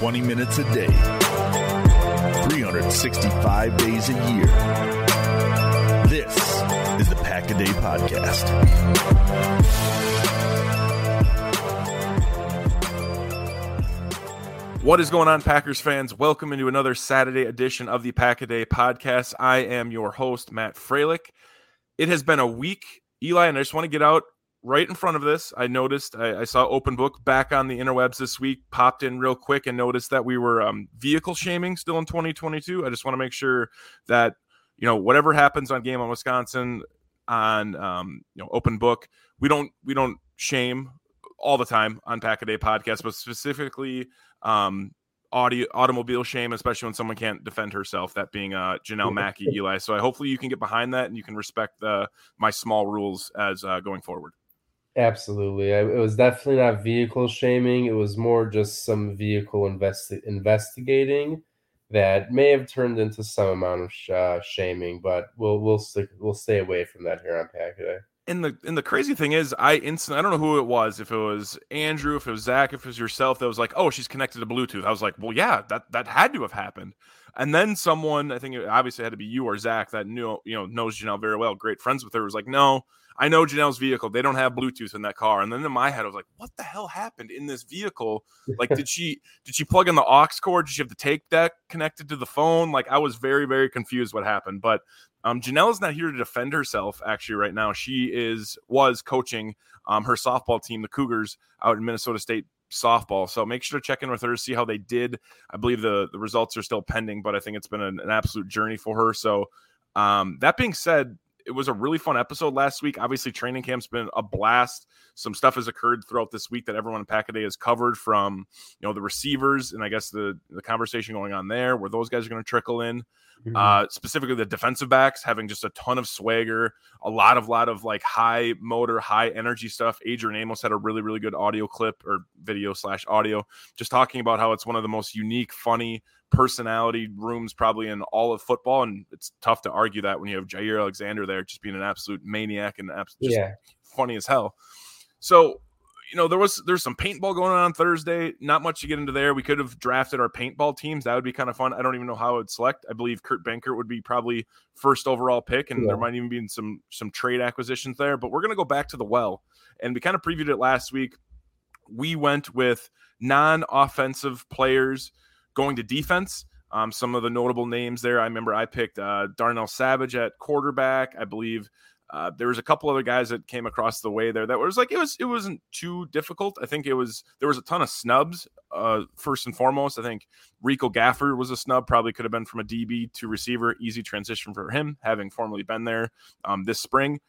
20 minutes a day, 365 days a year. This is the Pack a Day Podcast. What is going on, Packers fans? Welcome into another Saturday edition of the Pack a Day Podcast. I am your host, Matt Froelich. It has been a week, Eli, and I just want to get out right in front of this, I noticed I, I, saw Open Book back on the interwebs this week. Popped in real quick and noticed that we were um, vehicle shaming still in 2022. I just want to make sure that you know whatever happens on Game on Wisconsin on um, you know Open Book, we don't we don't shame all the time on Pack a Day podcast, but specifically um, audio automobile shame, especially when someone can't defend herself. That being uh, Jenelle Mackey, Eli. So I hopefully you can get behind that and you can respect the my small rules as uh, going forward. Absolutely. It was definitely not vehicle shaming. It was more just some vehicle investi- investigating that may have turned into some amount of sh- uh, shaming, but we'll we'll stick we'll stay away from that here on Pack Day. And the and the crazy thing is, I instant I don't know who it was. If it was Andrew, if it was Zach, if it was yourself, that was like, oh, she's connected to Bluetooth. I was like, well, yeah, that that had to have happened. And then someone, I think it obviously had to be you or Zach, that knew you know knows Jenelle very well, great friends with her, was like, no, I know Jenelle's vehicle. They don't have Bluetooth in that car. And then in my head, I was like, what the hell happened in this vehicle? Like, did she did she plug in the aux cord? Did she have the tape deck connected to the phone? Like, I was very, very confused what happened. But um, Jenelle is not here to defend herself actually right now. She is was coaching um, her softball team, the Cougars, out in Minnesota State softball. So make sure to check in with her, to see how they did. I believe the the results are still pending, but I think it's been an, an absolute journey for her. So um, that being said, it was a really fun episode last week. Obviously, training camp's been a blast. Some stuff has occurred throughout this week that everyone in Packaday has covered from, you know, the receivers and I guess the the conversation going on there, where those guys are going to trickle in. Mm-hmm. Uh, specifically the defensive backs having just a ton of swagger, a lot of lot of like high motor, high energy stuff. Adrian Amos had a really really good audio clip or video slash audio, just talking about how it's one of the most unique, funny personality rooms probably in all of football, and it's tough to argue that when you have Jaire Alexander there just being an absolute maniac and abs- just yeah. funny as hell. So, you know, there was there's some paintball going on on Thursday. Not much to get into there. We could have drafted our paintball teams. That would be kind of fun. I don't even know how I would select. I believe Kurt Benkert would be probably first overall pick, and yeah. there might even be some some trade acquisitions there. But we're gonna go back to the well, and we kind of previewed it last week. We went with non-offensive players Going to defense, um, some of the notable names there. I remember I picked uh, Darnell Savage at quarterback. I believe uh, there was a couple other guys that came across the way there that was like it was it wasn't too difficult. I think it was there was a ton of snubs. Uh, first and foremost, I think Rico Gafford was a snub. Probably could have been from a DB to receiver. Easy transition for him, having formerly been there um, this spring.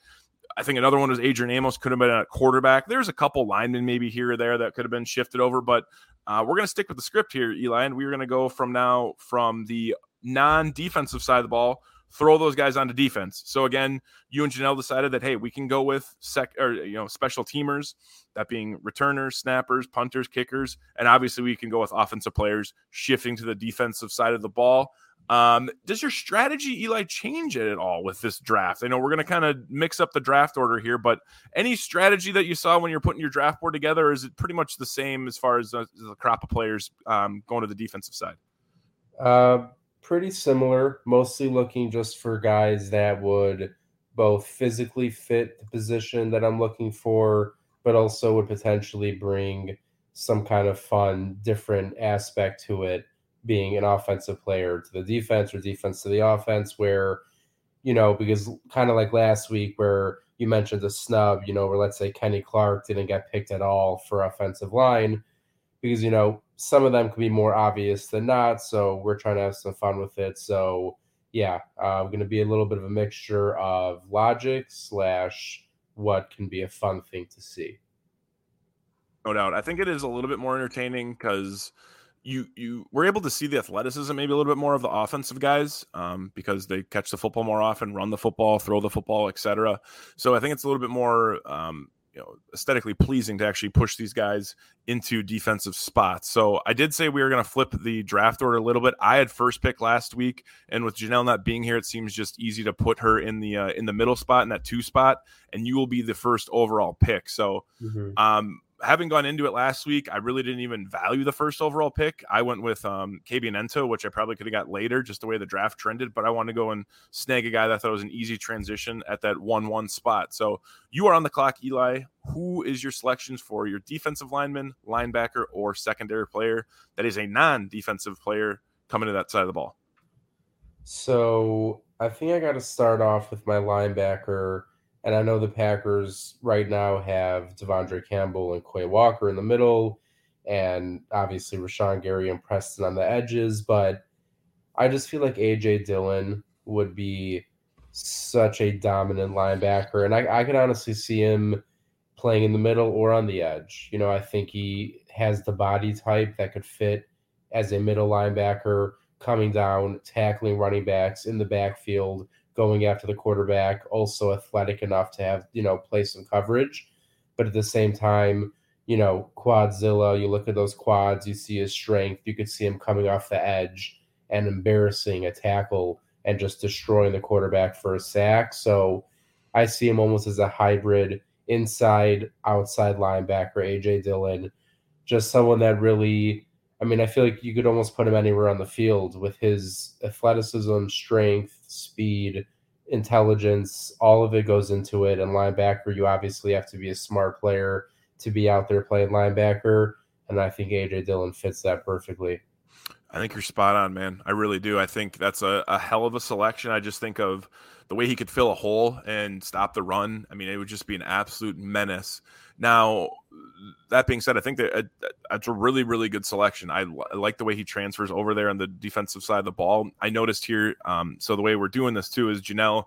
I think another one was Adrian Amos could have been a quarterback. There's a couple linemen maybe here or there that could have been shifted over, but uh, we're going to stick with the script here, Eli, and we're going to go from now from the non-defensive side of the ball, throw those guys onto defense. So again, you and Jenelle decided that hey, we can go with sec or you know special teamers, that being returners, snappers, punters, kickers, and obviously we can go with offensive players shifting to the defensive side of the ball. Um, does your strategy, Eli, change it at all with this draft? I know we're going to kind of mix up the draft order here, but any strategy that you saw when you're putting your draft board together, is it pretty much the same as far as, uh, the crop of players um, going to the defensive side? Uh, pretty similar, mostly looking just for guys that would both physically fit the position that I'm looking for but also would potentially bring some kind of fun, different aspect to it, being an offensive player to the defense or defense to the offense, where, you know, because kind of like last week where you mentioned the snub, you know, where let's say Kenny Clark didn't get picked at all for offensive line, because, you know, some of them could be more obvious than not. So we're trying to have some fun with it. So, yeah, uh, going to be a little bit of a mixture of logic slash what can be a fun thing to see. No doubt. I think it is a little bit more entertaining because you you were able to see the athleticism, maybe a little bit more of the offensive guys, um, because they catch the football more often, run the football, throw the football, etc. So I think it's a little bit more um, you know aesthetically pleasing to actually push these guys into defensive spots. So I did say we were going to flip the draft order a little bit. I had first pick last week, and with Jenelle not being here, it seems just easy to put her in the uh, in the middle spot in that two spot, and you will be the first overall pick. So. Mm-hmm. Um, having gone into it last week, I really didn't even value the first overall pick. I went with um, Kabion Ento, which I probably could have got later, just the way the draft trended. But I wanted to go and snag a guy that I thought was an easy transition at that one-one spot. So you are on the clock, Eli. Who is your selections for your defensive lineman, linebacker, or secondary player that is a non-defensive player coming to that side of the ball? So I think I got to start off with my linebacker and I know the Packers right now have De'Vondre Campbell and Quay Walker in the middle, and obviously Rashan Gary and Preston on the edges. But I just feel like AJ Dillon would be such a dominant linebacker, and I, I could honestly see him playing in the middle or on the edge. You know, I think he has the body type that could fit as a middle linebacker, coming down, tackling running backs in the backfield going after the quarterback, also athletic enough to have, you know, play some coverage. But at the same time, you know, Quadzilla, you look at those quads, you see his strength. You could see him coming off the edge and embarrassing a tackle and just destroying the quarterback for a sack. So I see him almost as a hybrid inside, outside linebacker, AJ Dillon, just someone that really, I mean, I feel like you could almost put him anywhere on the field with his athleticism, strength, speed, intelligence, all of it goes into it. And linebacker, you obviously have to be a smart player to be out there playing linebacker. And I think AJ Dillon fits that perfectly. I think you're spot on, man. I really do. I think that's a, a hell of a selection. I just think of the way he could fill a hole and stop the run. I mean, it would just be an absolute menace. Now, that being said, I think that uh, that's a really, really good selection. I, like the way he transfers over there on the defensive side of the ball. I noticed here, um, so the way we're doing this too is Jenelle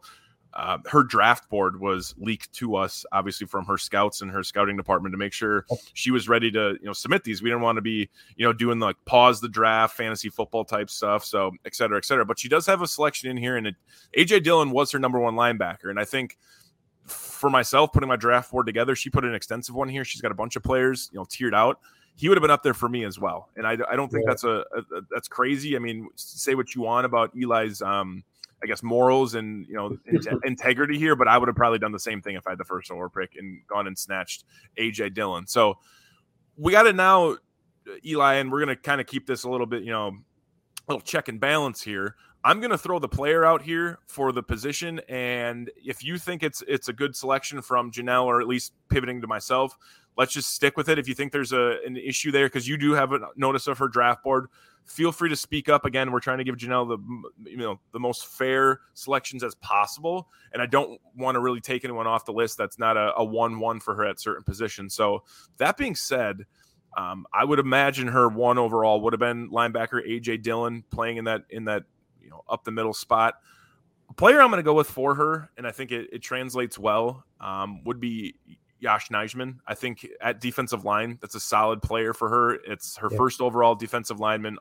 uh, her draft board was leaked to us, obviously from her scouts and her scouting department to make sure she was ready to, you know, submit these. We didn't want to be, you know, doing like pause the draft, fantasy football type stuff, so et cetera, et cetera. But she does have a selection in here, and it, AJ Dillon was her number one linebacker, and I think for myself putting my draft board together, she put an extensive one here. She's got a bunch of players, you know, tiered out. He would have been up there for me as well, and I, I don't think yeah. that's a, a, that's crazy. I mean, say what you want about Eli's. Um, I guess morals and you know integrity here, but I would have probably done the same thing if I had the first overall pick and gone and snatched AJ Dillon. So we got it now, Eli, and we're gonna kind of keep this a little bit, you know, a little check and balance here. I'm gonna throw the player out here for the position, and if you think it's it's a good selection from Jenelle, or at least pivoting to myself, let's just stick with it. If you think there's a an issue there, because you do have a notice of her draft board, feel free to speak up. Again, we're trying to give Jenelle the you know the most fair selections as possible, and I don't want to really take anyone off the list that's not a, a one-one for her at certain positions. So that being said. Um, I would imagine her one overall would have been linebacker AJ Dillon playing in that in that know up the middle spot. A player I'm going to go with for her, and I think it, it translates well, um, would be Yosh Nijman. I think at defensive line, that's a solid player for her. It's her first overall defensive lineman.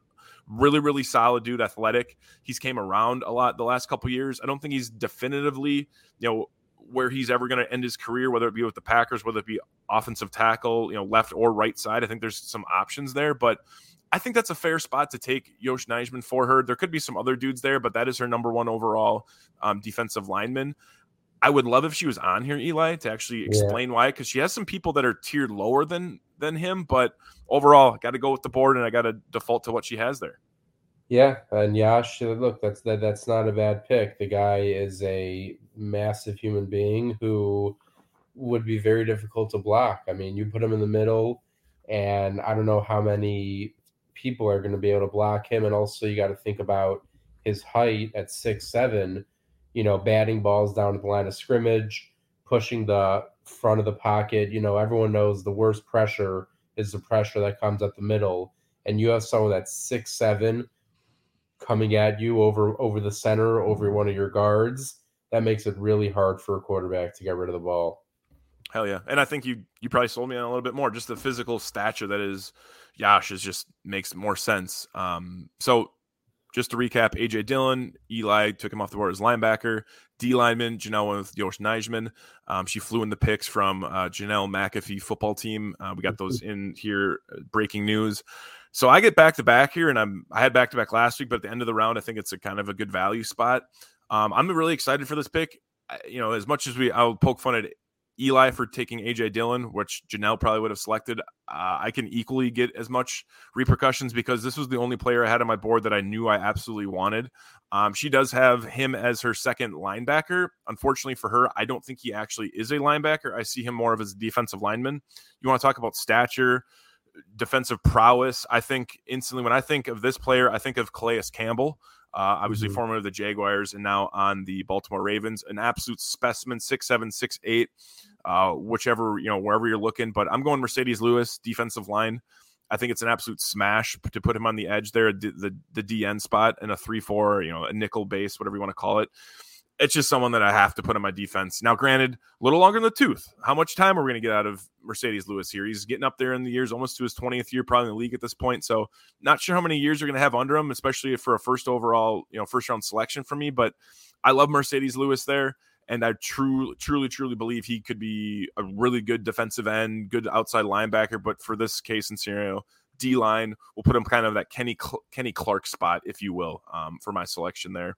Really, really solid dude, athletic. He's came around a lot the last couple years. I don't think he's definitively, you know, where he's ever going to end his career, whether it be with the Packers, whether it be offensive tackle, you know, left or right side. I think there's some options there, but I think that's a fair spot to take Yosh Nijman for her. There could be some other dudes there, but that is her number one overall um, defensive lineman. I would love if she was on here, Eli, to actually explain yeah. why, because she has some people that are tiered lower than than him. But overall, got to go with the board, and I got to default to what she has there. Yeah, and Yosh, look, that's that, that's not a bad pick. The guy is a massive human being who would be very difficult to block. I mean, you put him in the middle, and I don't know how many people are going to be able to block him. And also, you got to think about his height at six seven. You know, batting balls down at the line of scrimmage, pushing the front of the pocket. You know, everyone knows the worst pressure is the pressure that comes at the middle, and you have someone that's six seven coming at you over over the center, over one of your guards. That makes it really hard for a quarterback to get rid of the ball. Hell yeah. And I think you you probably sold me on a little bit more. Just the physical stature that is Yosh is just makes more sense. Um, so just to recap, AJ Dillon, Eli took him off the board as linebacker. D lineman, Jenelle went with Yosh Nijman. Um, she flew in the picks from uh, Jenelle McAfee football team. Uh, we got those in here. Uh, breaking news. So I get back to back here, and I'm I had back to back last week, but at the end of the round, I think it's a kind of a good value spot. Um, I'm really excited for this pick. You know, as much as we I'll poke fun at Eli for taking AJ Dillon, which Jenelle probably would have selected. Uh, I can equally get as much repercussions because this was the only player I had on my board that I knew I absolutely wanted. Um, she does have him as her second linebacker. Unfortunately for her, I don't think he actually is a linebacker. I see him more of as a defensive lineman. You want to talk about stature, defensive prowess? I think instantly when I think of this player, I think of Calais Campbell. Uh, obviously, mm-hmm. former of the Jaguars and now on the Baltimore Ravens. An absolute specimen, six seven, six eight, uh, whichever you know wherever you're looking. But I'm going Marcedes Lewis, defensive line. I think it's an absolute smash to put him on the edge there, the the DN spot in a three four, you know, a nickel base, whatever you want to call it it's just someone that I have to put on my defense. Now, granted, a little longer in the tooth. How much time are we going to get out of Marcedes Lewis here? He's getting up there in the years, almost to his 20th year, probably in the league at this point. So, not sure how many years you're going to have under him, especially for a first overall, you know, first round selection for me. But I love Marcedes Lewis there. And I truly, truly, truly believe he could be a really good defensive end, good outside linebacker. But for this case and scenario, D line, we'll put him kind of that Kenny Kenny Clark spot, if you will, um, for my selection there.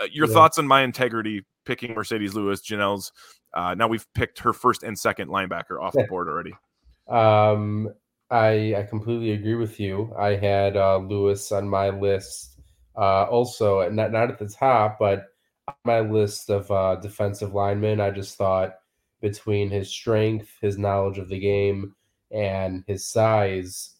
Uh, your yeah. thoughts on my integrity picking Marcedes Lewis, Jenelle's. Uh, now we've picked her first and second linebacker off the board already. Um, I I completely agree with you. I had uh, Lewis on my list, uh, also not not at the top, but on my list of uh, defensive linemen. I just thought between his strength, his knowledge of the game, and his size,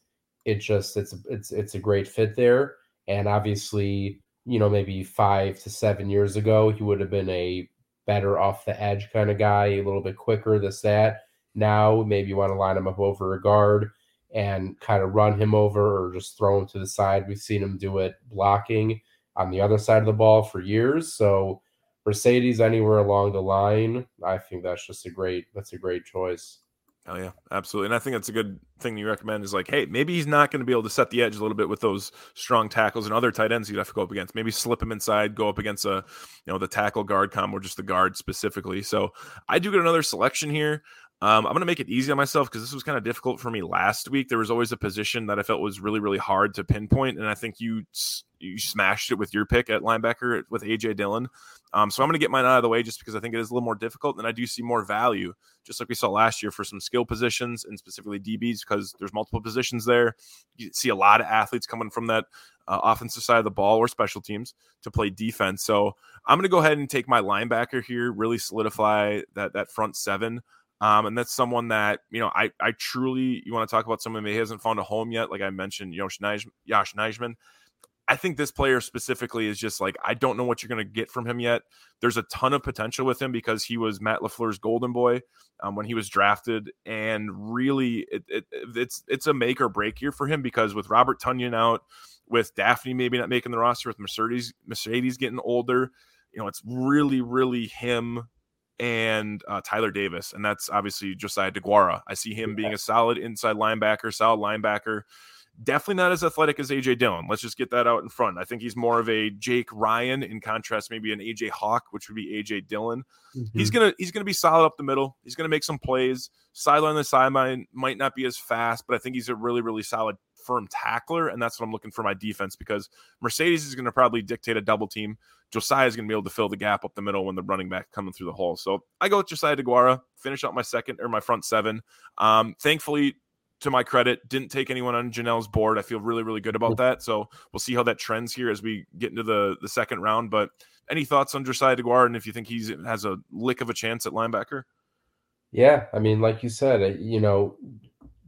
it just it's it's it's a great fit there. And obviously, you know, maybe five to seven years ago, he would have been a better off the edge kind of guy, a little bit quicker, this, that. Now, maybe you want to line him up over a guard and kind of run him over or just throw him to the side. We've seen him do it blocking on the other side of the ball for years. So, Marcedes anywhere along the line, I think that's just a great that's a great choice. Oh yeah, absolutely. And I think that's a good thing you recommend is like, hey, maybe he's not going to be able to set the edge a little bit with those strong tackles and other tight ends you'd have to go up against. Maybe slip him inside, go up against a, you know, the tackle guard combo, just the guard specifically. So I do get another selection here. Um, I'm going to make it easy on myself because this was kind of difficult for me last week. There was always a position that I felt was really, really hard to pinpoint, and I think you you smashed it with your pick at linebacker with AJ Dillon. Um, so I'm going to get mine out of the way just because I think it is a little more difficult, and I do see more value, just like we saw last year for some skill positions and specifically DBs because there's multiple positions there. You see a lot of athletes coming from that uh, offensive side of the ball or special teams to play defense. So I'm going to go ahead and take my linebacker here, really solidify that that front seven. Um, and that's someone that, you know, I, I truly, you want to talk about someone that hasn't found a home yet. Like I mentioned, Josh, Nij, Josh Nijman. I think this player specifically is just like, I don't know what you're going to get from him yet. There's a ton of potential with him because he was Matt LaFleur's golden boy um, when he was drafted. And really, it, it, it's, it's a make or break year for him because with Robert Tonyan out, with Dafney maybe not making the roster, with Marcedes, Marcedes getting older, you know, it's really, really him and uh, Tyler Davis, and that's obviously Josiah Deguara. I see him being a solid inside linebacker, solid linebacker. Definitely not as athletic as AJ Dillon. Let's just get that out in front. I think he's more of a Jake Ryan in contrast, maybe an AJ Hawk, which would be AJ Dillon. Mm-hmm. He's gonna he's gonna be solid up the middle. He's gonna make some plays. Sideline the sideline might not be as fast, but I think he's a really really solid firm tackler, and that's what I'm looking for my defense because Marcedes is going to probably dictate a double team. Josiah is going to be able to fill the gap up the middle when the running back coming through the hole. So I go with Josiah Deguara, finish out my second or my front seven. Um, thankfully, to my credit, didn't take anyone on Jenelle's board. I feel really, really good about that. So we'll see how that trends here as we get into the the second round. But any thoughts on Josiah Deguara and if you think he has a lick of a chance at linebacker? Yeah, I mean, like you said, you know,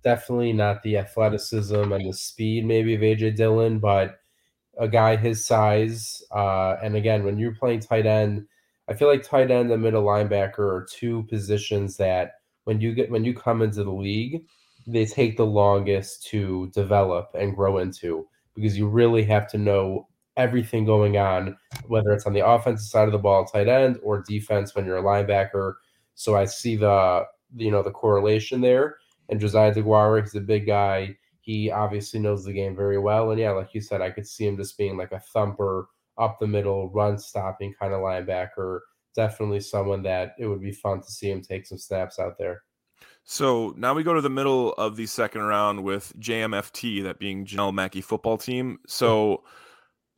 definitely not the athleticism and the speed maybe of AJ Dillon, but a guy his size. Uh, and again, when you're playing tight end, I feel like tight end and middle linebacker are two positions that when you get when you come into the league, they take the longest to develop and grow into because you really have to know everything going on, whether it's on the offensive side of the ball, tight end, or defense when you're a linebacker. So I see the you know the correlation there. And Josiah Deguara, he's a big guy. He obviously knows the game very well. And yeah, like you said, I could see him just being like a thumper up the middle, run stopping kind of linebacker. Definitely someone that it would be fun to see him take some snaps out there. So now we go to the middle of the second round with JMFT, that being Jenelle Mackey football team. So,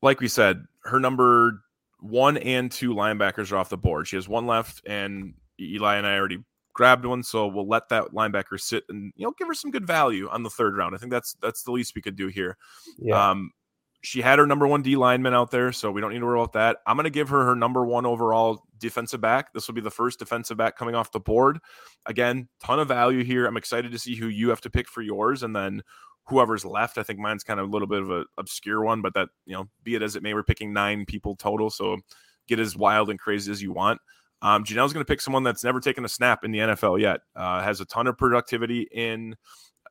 like we said, her number one and two linebackers are off the board. She has one left, and Eli and I already grabbed one, so we'll let that linebacker sit and you know give her some good value on the third round. I think that's that's the least we could do here. Yeah. Um, she had her number one D lineman out there, so we don't need to worry about that. I'm going to give her her number one overall defensive back. This will be the first defensive back coming off the board. Again, ton of value here. I'm excited to see who you have to pick for yours, and then whoever's left. I think mine's kind of a little bit of an obscure one, but that you know, be it as it may, we're picking nine people total, so get as wild and crazy as you want. Um, Jenelle's going to pick someone that's never taken a snap in the NFL yet, uh, has a ton of productivity in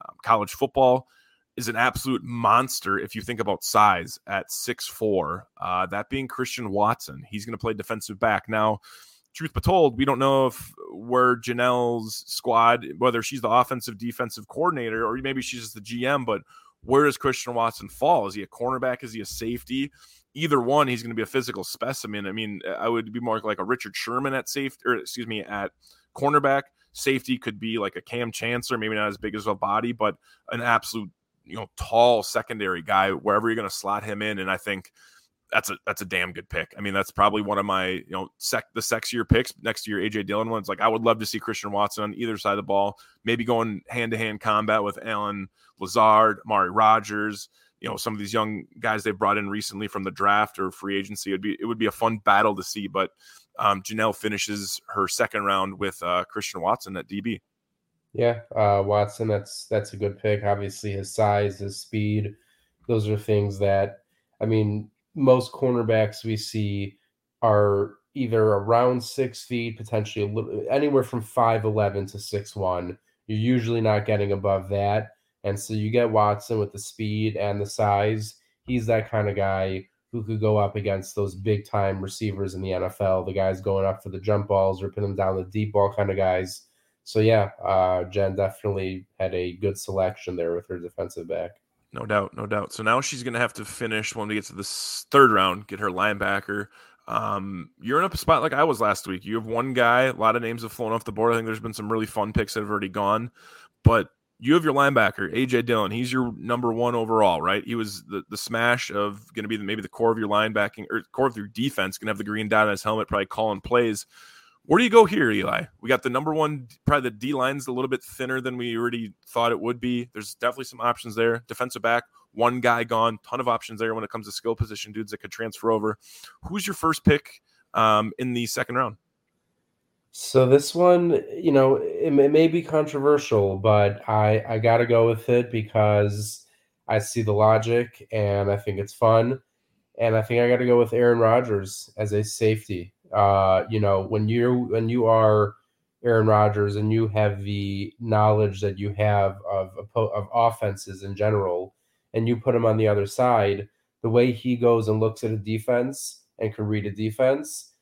um, college football, is an absolute monster if you think about size at six four. Uh, that being Christian Watson. He's going to play defensive back. Now, truth be told, we don't know if where Jenelle's squad, whether she's the offensive defensive coordinator or maybe she's just the GM, but where does Christian Watson fall? Is he a cornerback? Is he a safety? either one, he's going to be a physical specimen. I mean, I would be more like a Richard Sherman at safety, or excuse me, at cornerback. Safety could be like a Kam Chancellor, maybe not as big as a body, but an absolute, you know, tall secondary guy wherever you're going to slot him in. And I think that's a that's a damn good pick. I mean, that's probably one of my you know sec the sexier picks next to your AJ Dillon ones. Like I would love to see Christian Watson on either side of the ball, maybe going hand to hand combat with Allen Lazard, Amari Rodgers you know some of these young guys they brought in recently from the draft or free agency. It'd be it would be a fun battle to see. But um, Jenelle finishes her second round with uh, Christian Watson at DB. Yeah, uh, Watson. That's that's a good pick. Obviously, his size, his speed, those are things that I mean. Most cornerbacks we see are either around six feet, potentially a little, anywhere from five eleven to six one. You're usually not getting above that. And so you get Watson with the speed and the size. He's that kind of guy who could go up against those big time receivers in the NFL, the guys going up for the jump balls or them down the deep ball kind of guys. So yeah, uh, Jen definitely had a good selection there with her defensive back. No doubt, no doubt. So now she's going to have to finish when we get to the third round, get her linebacker. Um, you're in a spot like I was last week. You have one guy, a lot of names have flown off the board. I think there's been some really fun picks that have already gone, but you have your linebacker, AJ Dillon. He's your number one overall, right? He was the, the smash of going to be the, maybe the core of your linebacking or core of your defense, going to have the green dot on his helmet, probably calling plays. Where do you go here, Eli? We got the number one, probably the D line's a little bit thinner than we already thought it would be. There's definitely some options there. Defensive back, one guy gone, ton of options there when it comes to skill position dudes that could transfer over. Who's your first pick um, in the second round? So this one, you know, it, it may be controversial, but I I got to go with it because I see the logic and I think it's fun, and I think I got to go with Aaron Rodgers as a safety. Uh, you know, when you when you are Aaron Rodgers and you have the knowledge that you have of of offenses in general, and you put him on the other side, the way he goes and looks at a defense and can read a defense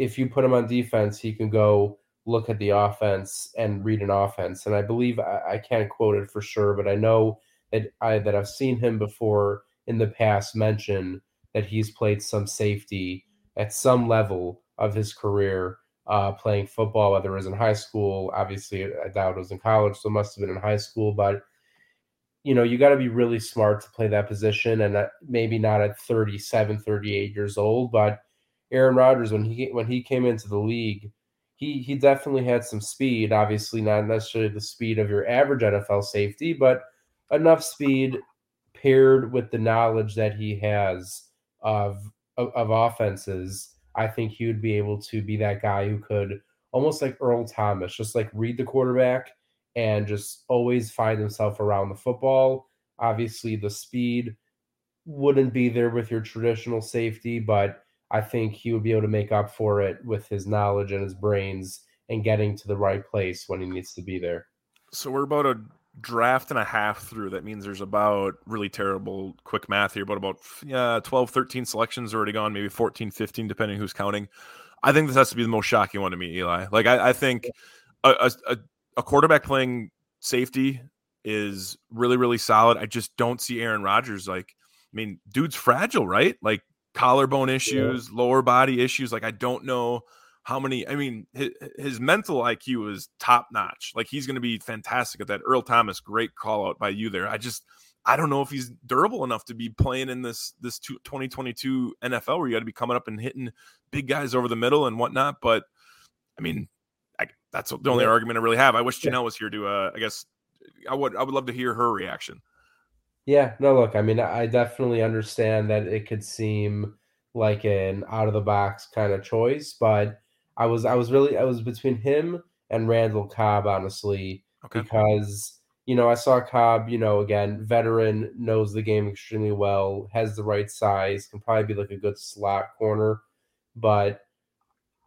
if you put him on defense, he can go look at the offense and read an offense. And I believe I, I can't quote it for sure, but I know that I that I've seen him before in the past mention that he's played some safety at some level of his career uh, playing football, whether it was in high school. Obviously, I doubt it was in college, so must have been in high school. But you know, you got to be really smart to play that position, and maybe not at 37, 38 years old, but Aaron Rodgers when he when he came into the league, he he definitely had some speed. Obviously, not necessarily the speed of your average NFL safety, but enough speed paired with the knowledge that he has of of, of offenses. I think he would be able to be that guy who could almost like Earl Thomas, just like read the quarterback and just always find himself around the football. Obviously, the speed wouldn't be there with your traditional safety, but I think he would be able to make up for it with his knowledge and his brains and getting to the right place when he needs to be there. So we're about a draft and a half through. That means there's about really terrible quick math here, but about yeah, 12, 13 selections already gone, maybe 14, 15, depending who's counting. I think this has to be the most shocking one to me, Eli. Like I, I think a, a, a quarterback playing safety is really, really solid. I just don't see Aaron Rodgers like I mean, dude's fragile, right? Like collarbone issues, yeah. lower body issues. Like I don't know how many. I mean, his, his mental IQ is top notch. Like he's going to be fantastic at that. Earl Thomas, great call out by you there. I just I don't know if he's durable enough to be playing in this this 2022 NFL where you got to be coming up and hitting big guys over the middle and whatnot. But I mean, I, that's the only yeah. argument I really have. I wish Jenelle yeah. was here to. Uh, I guess I would I would love to hear her reaction. Yeah, no, look, I mean, I definitely understand that it could seem like an out of the box kind of choice, but I was I was really I was between him and Randall Cobb, honestly, okay. because you know I saw Cobb, you know, again, veteran, knows the game extremely well, has the right size, can probably be like a good slot corner, but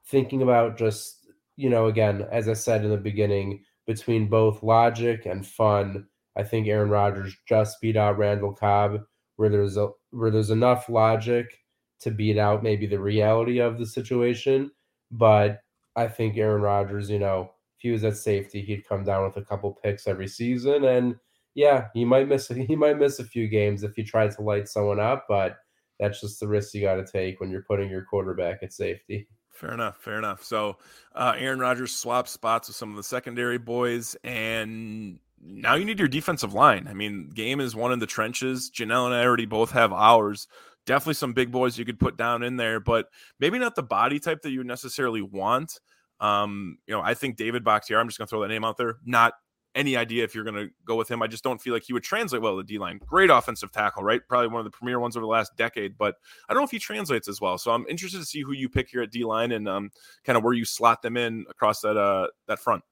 thinking about just you know, again, as I said in the beginning, between both logic and fun I think Aaron Rodgers just beat out Randall Cobb, where there's a where there's enough logic to beat out maybe the reality of the situation. But I think Aaron Rodgers, you know, if he was at safety, he'd come down with a couple picks every season, and yeah, he might miss he might miss a few games if he tries to light someone up, but that's just the risk you got to take when you're putting your quarterback at safety. Fair enough. Fair enough. So, uh, Aaron Rodgers swapped spots with some of the secondary boys, and now you need your defensive line. I mean, game is one in the trenches. Jenelle and I already both have ours. Definitely some big boys you could put down in there, but maybe not the body type that you necessarily want. Um, you know, I think David Bakhtiari, I'm just gonna throw that name out there. Not any idea if you're gonna go with him. I just don't feel like he would translate well to D line. Great offensive tackle, right? Probably one of the premier ones over the last decade, but I don't know if he translates as well. So I'm interested to see who you pick here at D line and um, kind of where you slot them in across that uh that front.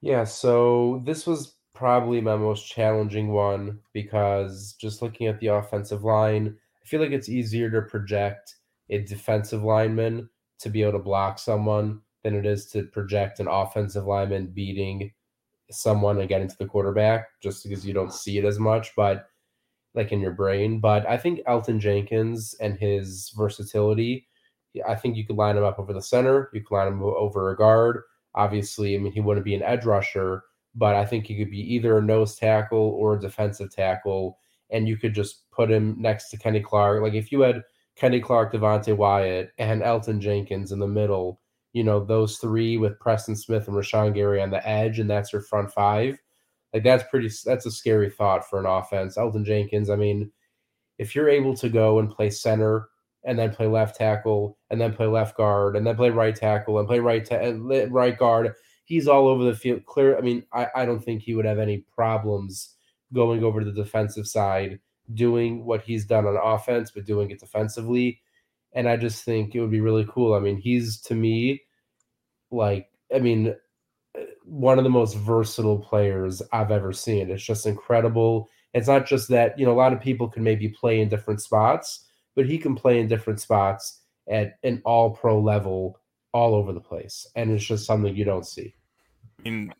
Yeah, so this was probably my most challenging one because just looking at the offensive line, feel like it's easier to project a defensive lineman to be able to block someone than it is to project an offensive lineman beating someone and getting to the quarterback just because you don't see it as much, but like in your brain. But I think Elgton Jenkins and his versatility, I think you could line him up over the center, you could line him over a guard. Obviously, I mean, he wouldn't be an edge rusher, but I think he could be either a nose tackle or a defensive tackle, and you could just put him next to Kenny Clark. Like if you had Kenny Clark, Devonte Wyatt, and Elgton Jenkins in the middle, you know, those three with Preston Smith and Rashan Gary on the edge, and that's your front five. Like that's pretty. That's a scary thought for an offense. Elgton Jenkins. I mean, if you're able to go and play center and then play left tackle and then play left guard and then play right tackle and play right ta- right guard, he's all over the field. Clear. I mean, I, I don't think he would have any problems going over to the defensive side, doing what he's done on offense, but doing it defensively. And I just think it would be really cool. I mean, he's to me like I mean uh, one of the most versatile players I've ever seen. It's just incredible. It's not just that, you know, a lot of people can maybe play in different spots, but he can play in different spots at an all pro level all over the place. And it's just something you don't see. I mean,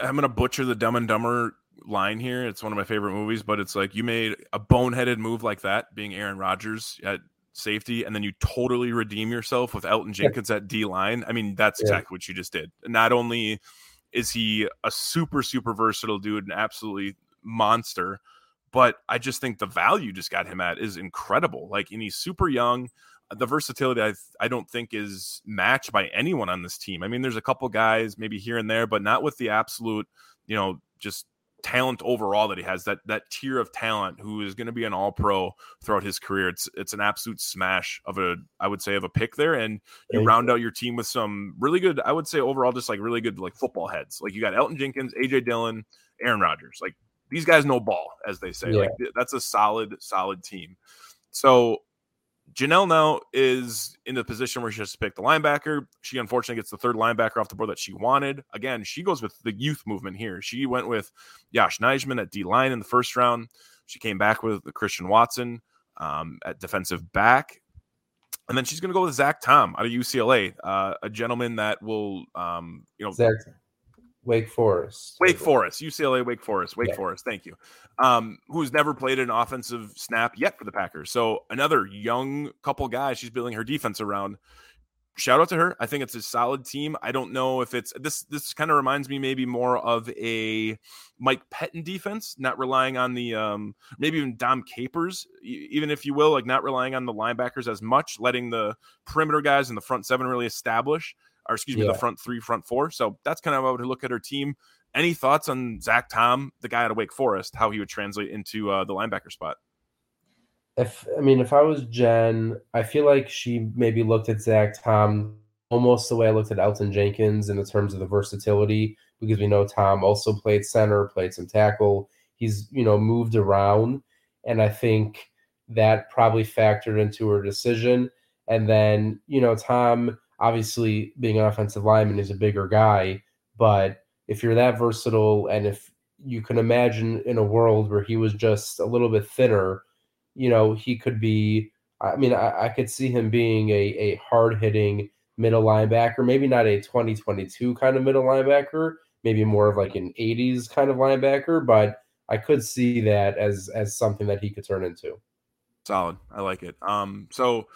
I'm going to butcher the dumb and dumber line here. It's one of my favorite movies, but it's like you made a boneheaded move like that, being Aaron Rodgers at safety, and then you totally redeem yourself with Elgton Jenkins at D line. I mean, that's yeah. exactly what you just did. Not only is he a super super versatile dude, an absolutely monster, but I just think the value just got him at is incredible. Like, and he's super young. The versatility I I don't think is matched by anyone on this team. I mean, there's a couple guys maybe here and there, but not with the absolute, you know, just talent overall that he has that that tier of talent who is going to be an all pro throughout his career. It's it's an absolute smash of a i would say of a pick there. And you Thank round you. out your team with some really good i would say overall just like really good like football heads. Like you got elgton jenkins aj dillon aaron rodgers. Like these guys know ball as they say. Yeah. like that's a solid solid team. So Jenelle now is in the position where she has to pick the linebacker. She unfortunately gets the third linebacker off the board that she wanted. Again, she goes with the youth movement here. She went with Yosh Nijman at D line in the first round. She came back with Christian Watson um, at defensive back. And then she's going to go with Zach Tom out of UCLA, uh, a gentleman that will, um, you know, Zach Wake Forest. Wake Forest, UCLA, Wake Forest, Wake yeah. Forest. Thank you. Um, who's never played an offensive snap yet for the Packers. So another young couple guys she's building her defense around. Shout out to her. I think it's a solid team. I don't know if it's this. This kind of reminds me maybe more of a Mike Pettine defense, not relying on the um, maybe even Dom Capers, even if you will, like not relying on the linebackers as much, letting the perimeter guys in the front seven really establish or excuse me, yeah. the front three, front four. So that's kind of how I would look at her team. Any thoughts on Zach Tom, the guy out of Wake Forest, how he would translate into uh, the linebacker spot? If I mean, if I was Jen, I feel like she maybe looked at Zach Tom almost the way I looked at Elgton Jenkins in the terms of the versatility, because we know Tom also played center, played some tackle. He's you know moved around, and I think that probably factored into her decision. And then you know Tom obviously being an offensive lineman is a bigger guy, but if you're that versatile and if you can imagine in a world where he was just a little bit thinner, you know, he could be. I mean, I, I could see him being a, a hard hitting middle linebacker, maybe not a 2022 kind of middle linebacker, maybe more of like an 80s kind of linebacker, but I could see that as as something that he could turn into. Solid. I like it. Um, so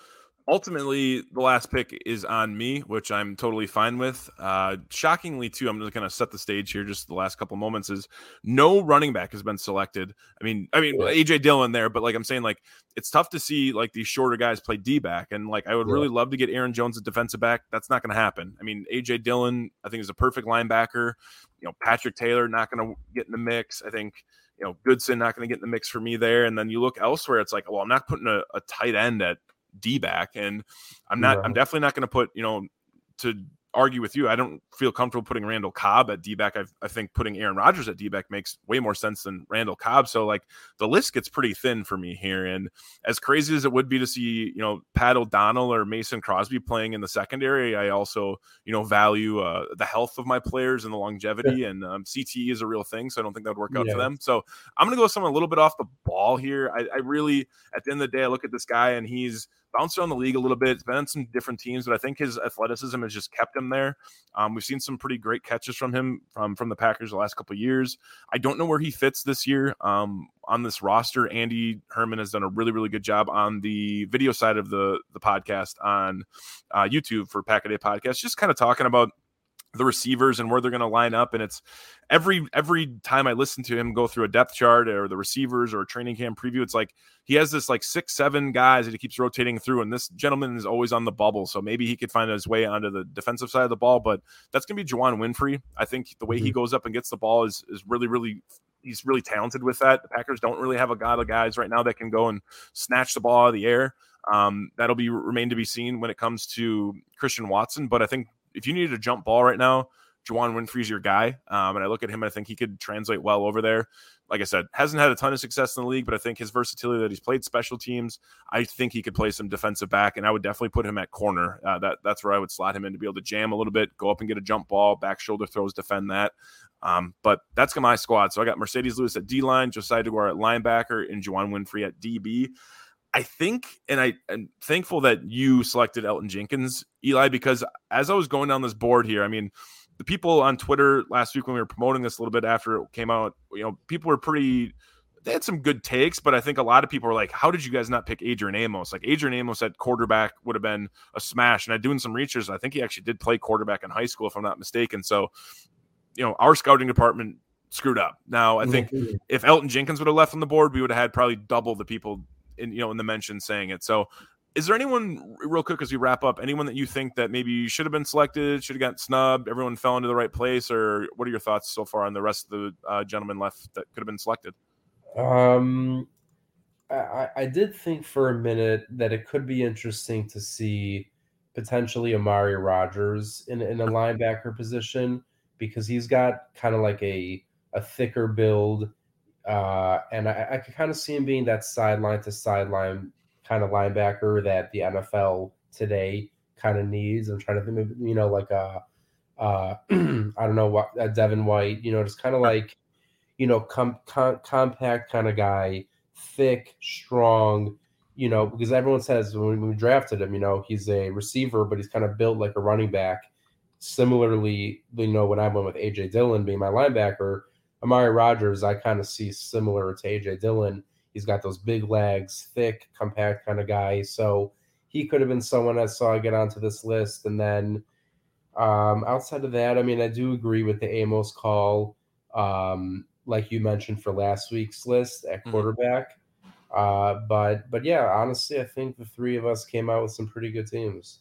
ultimately the last pick is on me which i'm totally fine with uh shockingly too i'm just going to set the stage here just the last couple moments is no running back has been selected i mean i mean yeah. aj dillon there but like i'm saying like it's tough to see like these shorter guys play d back and like i would yeah. really love to get aaron jones at defensive back that's not going to happen i mean aj dillon i think is a perfect linebacker you know patrick taylor not going to get in the mix i think you know, Goodson not going to get in the mix for me there. And then you look elsewhere, it's like, well, I'm not putting a, a tight end at D back, and I'm not. Right. I'm definitely not going to put you know to argue with you. I don't feel comfortable putting Randall Cobb at D back. I, I think putting Aaron Rodgers at D back makes way more sense than Randall Cobb. So like the list gets pretty thin for me here. And as crazy as it would be to see, you know, Pat O'Donnell or Mason Crosby playing in the secondary, I also, you know, value uh, the health of my players and the longevity. Yeah. And um, CTE is a real thing. So I don't think that would work out yeah. for them. So I'm going to go someone a little bit off the ball here. I, I really, at the end of the day, I look at this guy and he's bounced around the league a little bit. He's been on some different teams, but I think his athleticism has just kept him there. Um, we've seen some pretty great catches from him from from the Packers the last couple years. I don't know where he fits this year um, on this roster. Andy Herman has done a really really good job on the video side of the the podcast on uh, YouTube for Pack a Day podcast, just kind of talking about the receivers and where they're going to line up. And it's every every time I listen to him go through a depth chart or the receivers or a training camp preview, it's like he has this like six, seven guys that he keeps rotating through. And this gentleman is always on the bubble. So maybe he could find his way onto the defensive side of the ball. But that's gonna be Juwann Winfree. I think the way mm-hmm. he goes up and gets the ball is is really, really he's really talented with that. The Packers don't really have a lot of guys right now that can go and snatch the ball out of the air. Um, that'll be remain to be seen when it comes to Christian Watson. But I think if you needed a jump ball right now, Juwann Winfree's your guy. Um, and I look at him and I think he could translate well over there. Like I said, hasn't had a ton of success in the league, but I think his versatility that he's played special teams, I think he could play some defensive back, and I would definitely put him at corner. Uh, that that's where I would slot him in to be able to jam a little bit, go up and get a jump ball, back shoulder throws, defend that. Um, but that's my squad. So I got Marcedes Lewis at D line, Josiah Deguara at linebacker, and Juwann Winfree at DB. I think, and I am thankful that you selected Elgton Jenkins, Eli, because as I was going down this board here, I mean, the people on Twitter last week when we were promoting this a little bit after it came out, you know, people were pretty. They had some good takes, but I think a lot of people were like, "How did you guys not pick Adrian Amos?" Like Adrian Amos at quarterback would have been a smash. And I doing some research, I think he actually did play quarterback in high school, if I'm not mistaken. So, you know, our scouting department screwed up. Now, I think if Elgton Jenkins would have left on the board, we would have had probably double the people in you know in the mention saying it. So is there anyone real quick as we wrap up anyone that you think that maybe you should have been selected should have gotten snubbed everyone fell into the right place or what are your thoughts so far on the rest of the uh, gentlemen left that could have been selected um I, I did think for a minute that it could be interesting to see potentially amari rodgers in, in a linebacker position because he's got kind of like a a thicker build uh, and I, I could kind of see him being that sideline to sideline kind of linebacker that the NFL today kind of needs. I'm trying to think of, you know, like a, uh, I don't know what, a Devin White, you know, just kind of like, you know, com- com- compact kind of guy, thick, strong, you know, because everyone says when we drafted him, you know, he's a receiver, but he's kind of built like a running back. Similarly, you know, when I went with AJ Dillon being my linebacker, Amari Rodgers, I kind of see similar to AJ Dillon. He's got those big legs, thick, compact kind of guy. So he could have been someone I saw get onto this list. And then um, outside of that, I mean, I do agree with the Amos call, um, like you mentioned for last week's list at mm-hmm. quarterback. Mm-hmm. Uh, but but yeah, honestly, I think the three of us came out with some pretty good teams.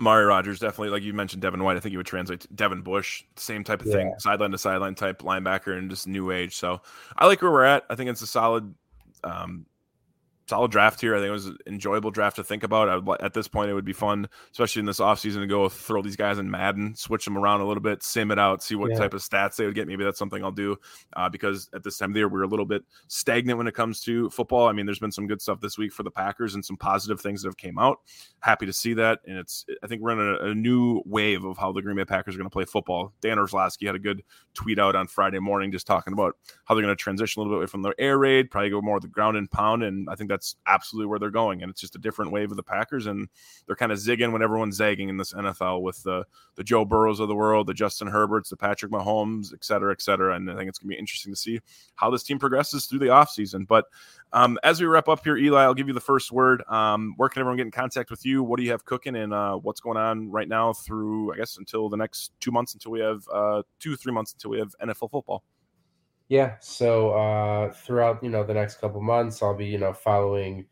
Mari Rodgers definitely, like you mentioned, Devin White. I think he would translate to Devin Bush, same type of yeah. thing, sideline to sideline type linebacker, and just new age. So I like where we're at. I think it's a solid um, solid draft here. I think it was an enjoyable draft to think about. Would, at this point, it would be fun, especially in this offseason, to go throw these guys in Madden, switch them around a little bit, sim it out, see what yeah. type of stats they would get. Maybe that's something I'll do uh, because at this time of the year, we're a little bit stagnant when it comes to football. I mean, there's been some good stuff this week for the Packers and some positive things that have came out. Happy to see that. And it's, I think we're in a, a new wave of how the Green Bay Packers are going to play football. Dan Orlovsky had a good tweet out on Friday morning just talking about how they're going to transition a little bit away from their air raid, probably go more the ground and pound. And I think that's absolutely where they're going, and it's just a different wave of the Packers, and they're kind of zigging when everyone's zagging in this NFL with the the Joe Burrows of the world, the Justin Herberts, the Patrick Mahomes, et cetera, et cetera. And I think it's gonna be interesting to see how this team progresses through the offseason. But um, as we wrap up here, Eli, I'll give you the first word. Um, where can everyone get in contact with you? What do you have cooking, and uh, what's going on right now through I guess until the next two months until we have uh, two three months until we have NFL football. Yeah, so uh, throughout you know the next couple months, I'll be you know following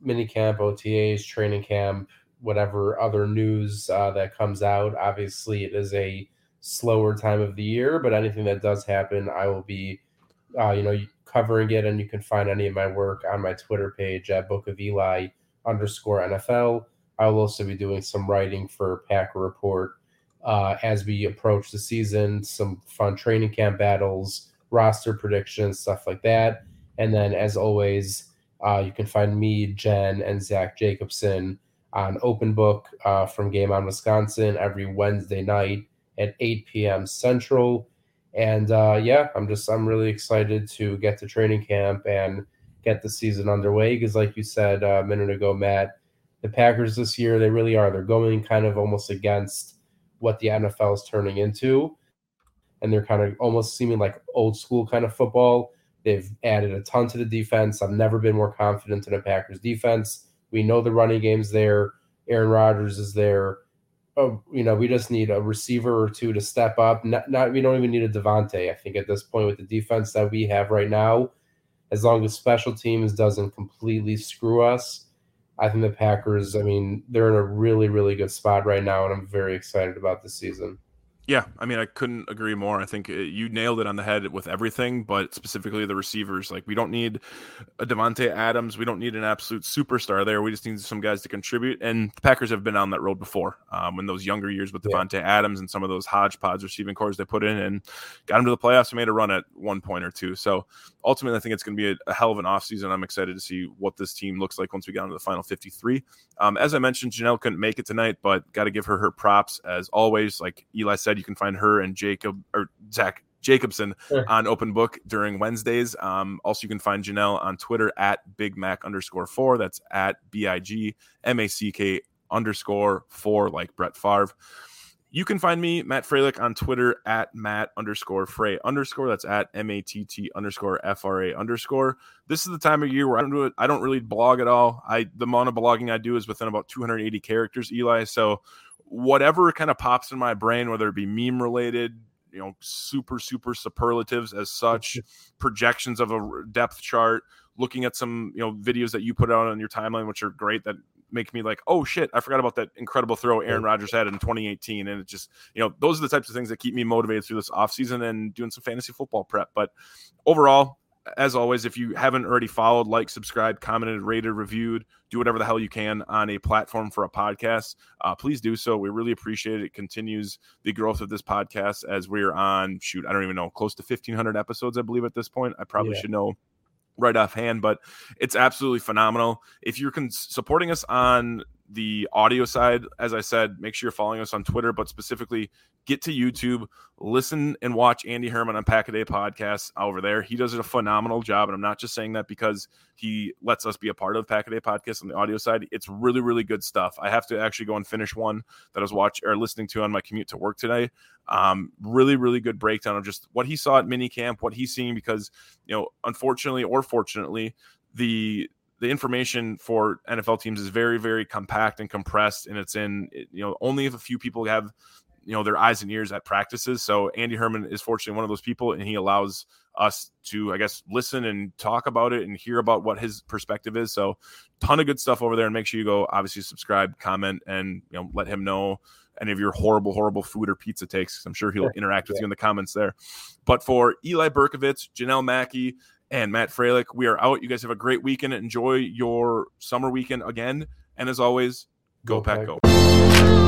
mini camp, OTAs, training camp, whatever other news uh, that comes out. Obviously, it is a slower time of the year, but anything that does happen, I will be, uh, you know, covering it. And you can find any of my work on my Twitter page at Book of Eli underscore NFL. I will also be doing some writing for Packer Report uh, as we approach the season, some fun training camp battles, roster predictions, stuff like that. And then, as always, uh, you can find me, Jen, and Zach Jacobson on Open Book uh, from Game On Wisconsin every Wednesday night at 8 p.m. Central. And uh, yeah, I'm just I'm really excited to get to training camp and get the season underway because, like you said uh, a minute ago, Matt, the Packers this year they really are they're going kind of almost against what the NFL is turning into, and they're kind of almost seeming like old school kind of football. They've added a ton to the defense. I've never been more confident in a Packers defense. We know the running game's there. Aaron Rodgers is there. Oh, you know, we just need a receiver or two to step up. Not, not we don't even need a Davante. I think at this point with the defense that we have right now, as long as special teams doesn't completely screw us, I think the Packers. I mean, they're in a really, really good spot right now, and I'm very excited about the season. Yeah, I mean, I couldn't agree more. I think uh, you nailed it on the head with everything, but specifically the receivers. Like, we don't need a Davante Adams. We don't need an absolute superstar there. We just need some guys to contribute. And the Packers have been on that road before. Um, in those younger years with Davante yeah. Adams and some of those hodgepodge receiving cores they put in and got them to the playoffs and made a run at one point or two. So ultimately, I think it's going to be a, a, hell of an offseason. I'm excited to see what this team looks like once we get into the final 53. Um, as I mentioned, Jenelle couldn't make it tonight, but got to give her her props as always. Like Eli said, you can find her and Jacob or Zach Jacobson sure. on Open Book during Wednesdays. Um, also, you can find Jenelle on Twitter at Big Mac underscore four. That's at B I G M A C K underscore four, like Brett Favre. You can find me, Matt Fralick, on Twitter at Matt underscore Frey underscore. That's at M A T T underscore F R A underscore. This is the time of year where I don't do it. I don't really blog at all. I the amount of blogging I do is within about 280 characters, Eli. So whatever kind of pops in my brain, whether it be meme related, you know, super, super superlatives as such, projections of a depth chart, looking at some, you know, videos that you put out on your timeline, which are great that make me like, oh shit, I forgot about that incredible throw Aaron Rodgers had in 2018. And it just, you know, those are the types of things that keep me motivated through this offseason and doing some fantasy football prep. But overall, as always, if you haven't already followed, like, subscribed, commented, rated, reviewed, do whatever the hell you can on a platform for a podcast, uh, please do so. We really appreciate it. It continues the growth of this podcast as we're on, shoot, I don't even know, close to 1,500 episodes, I believe, at this point. I probably yeah. should know right offhand, but it's absolutely phenomenal. If you're cons- supporting us on the audio side, as I said, make sure you're following us on Twitter, but specifically get to YouTube, listen and watch Andy Herman on Pack a Day podcast over there. He does a phenomenal job. And I'm not just saying that because he lets us be a part of Pack a Day podcast on the audio side. It's really, really good stuff. I have to actually go and finish one that I was watching or listening to on my commute to work today. Um, really, really good breakdown of just what he saw at minicamp, what he's seeing, because, you know, unfortunately or fortunately, the the information for NFL teams is very, very compact and compressed, and it's in you know only if a few people have you know their eyes and ears at practices. So Andy Herman is fortunately one of those people, and he allows us to, I guess, listen and talk about it and hear about what his perspective is. So, ton of good stuff over there, and make sure you go obviously subscribe, comment, and you know let him know any of your horrible, horrible food or pizza takes. I'm sure he'll interact with yeah. you in the comments there. But for Eli Berkovitz, Jenelle Mackey, and Matt Fralick. We are out. You guys have a great weekend. Enjoy your summer weekend again. And as always, go, go pack, pack, go.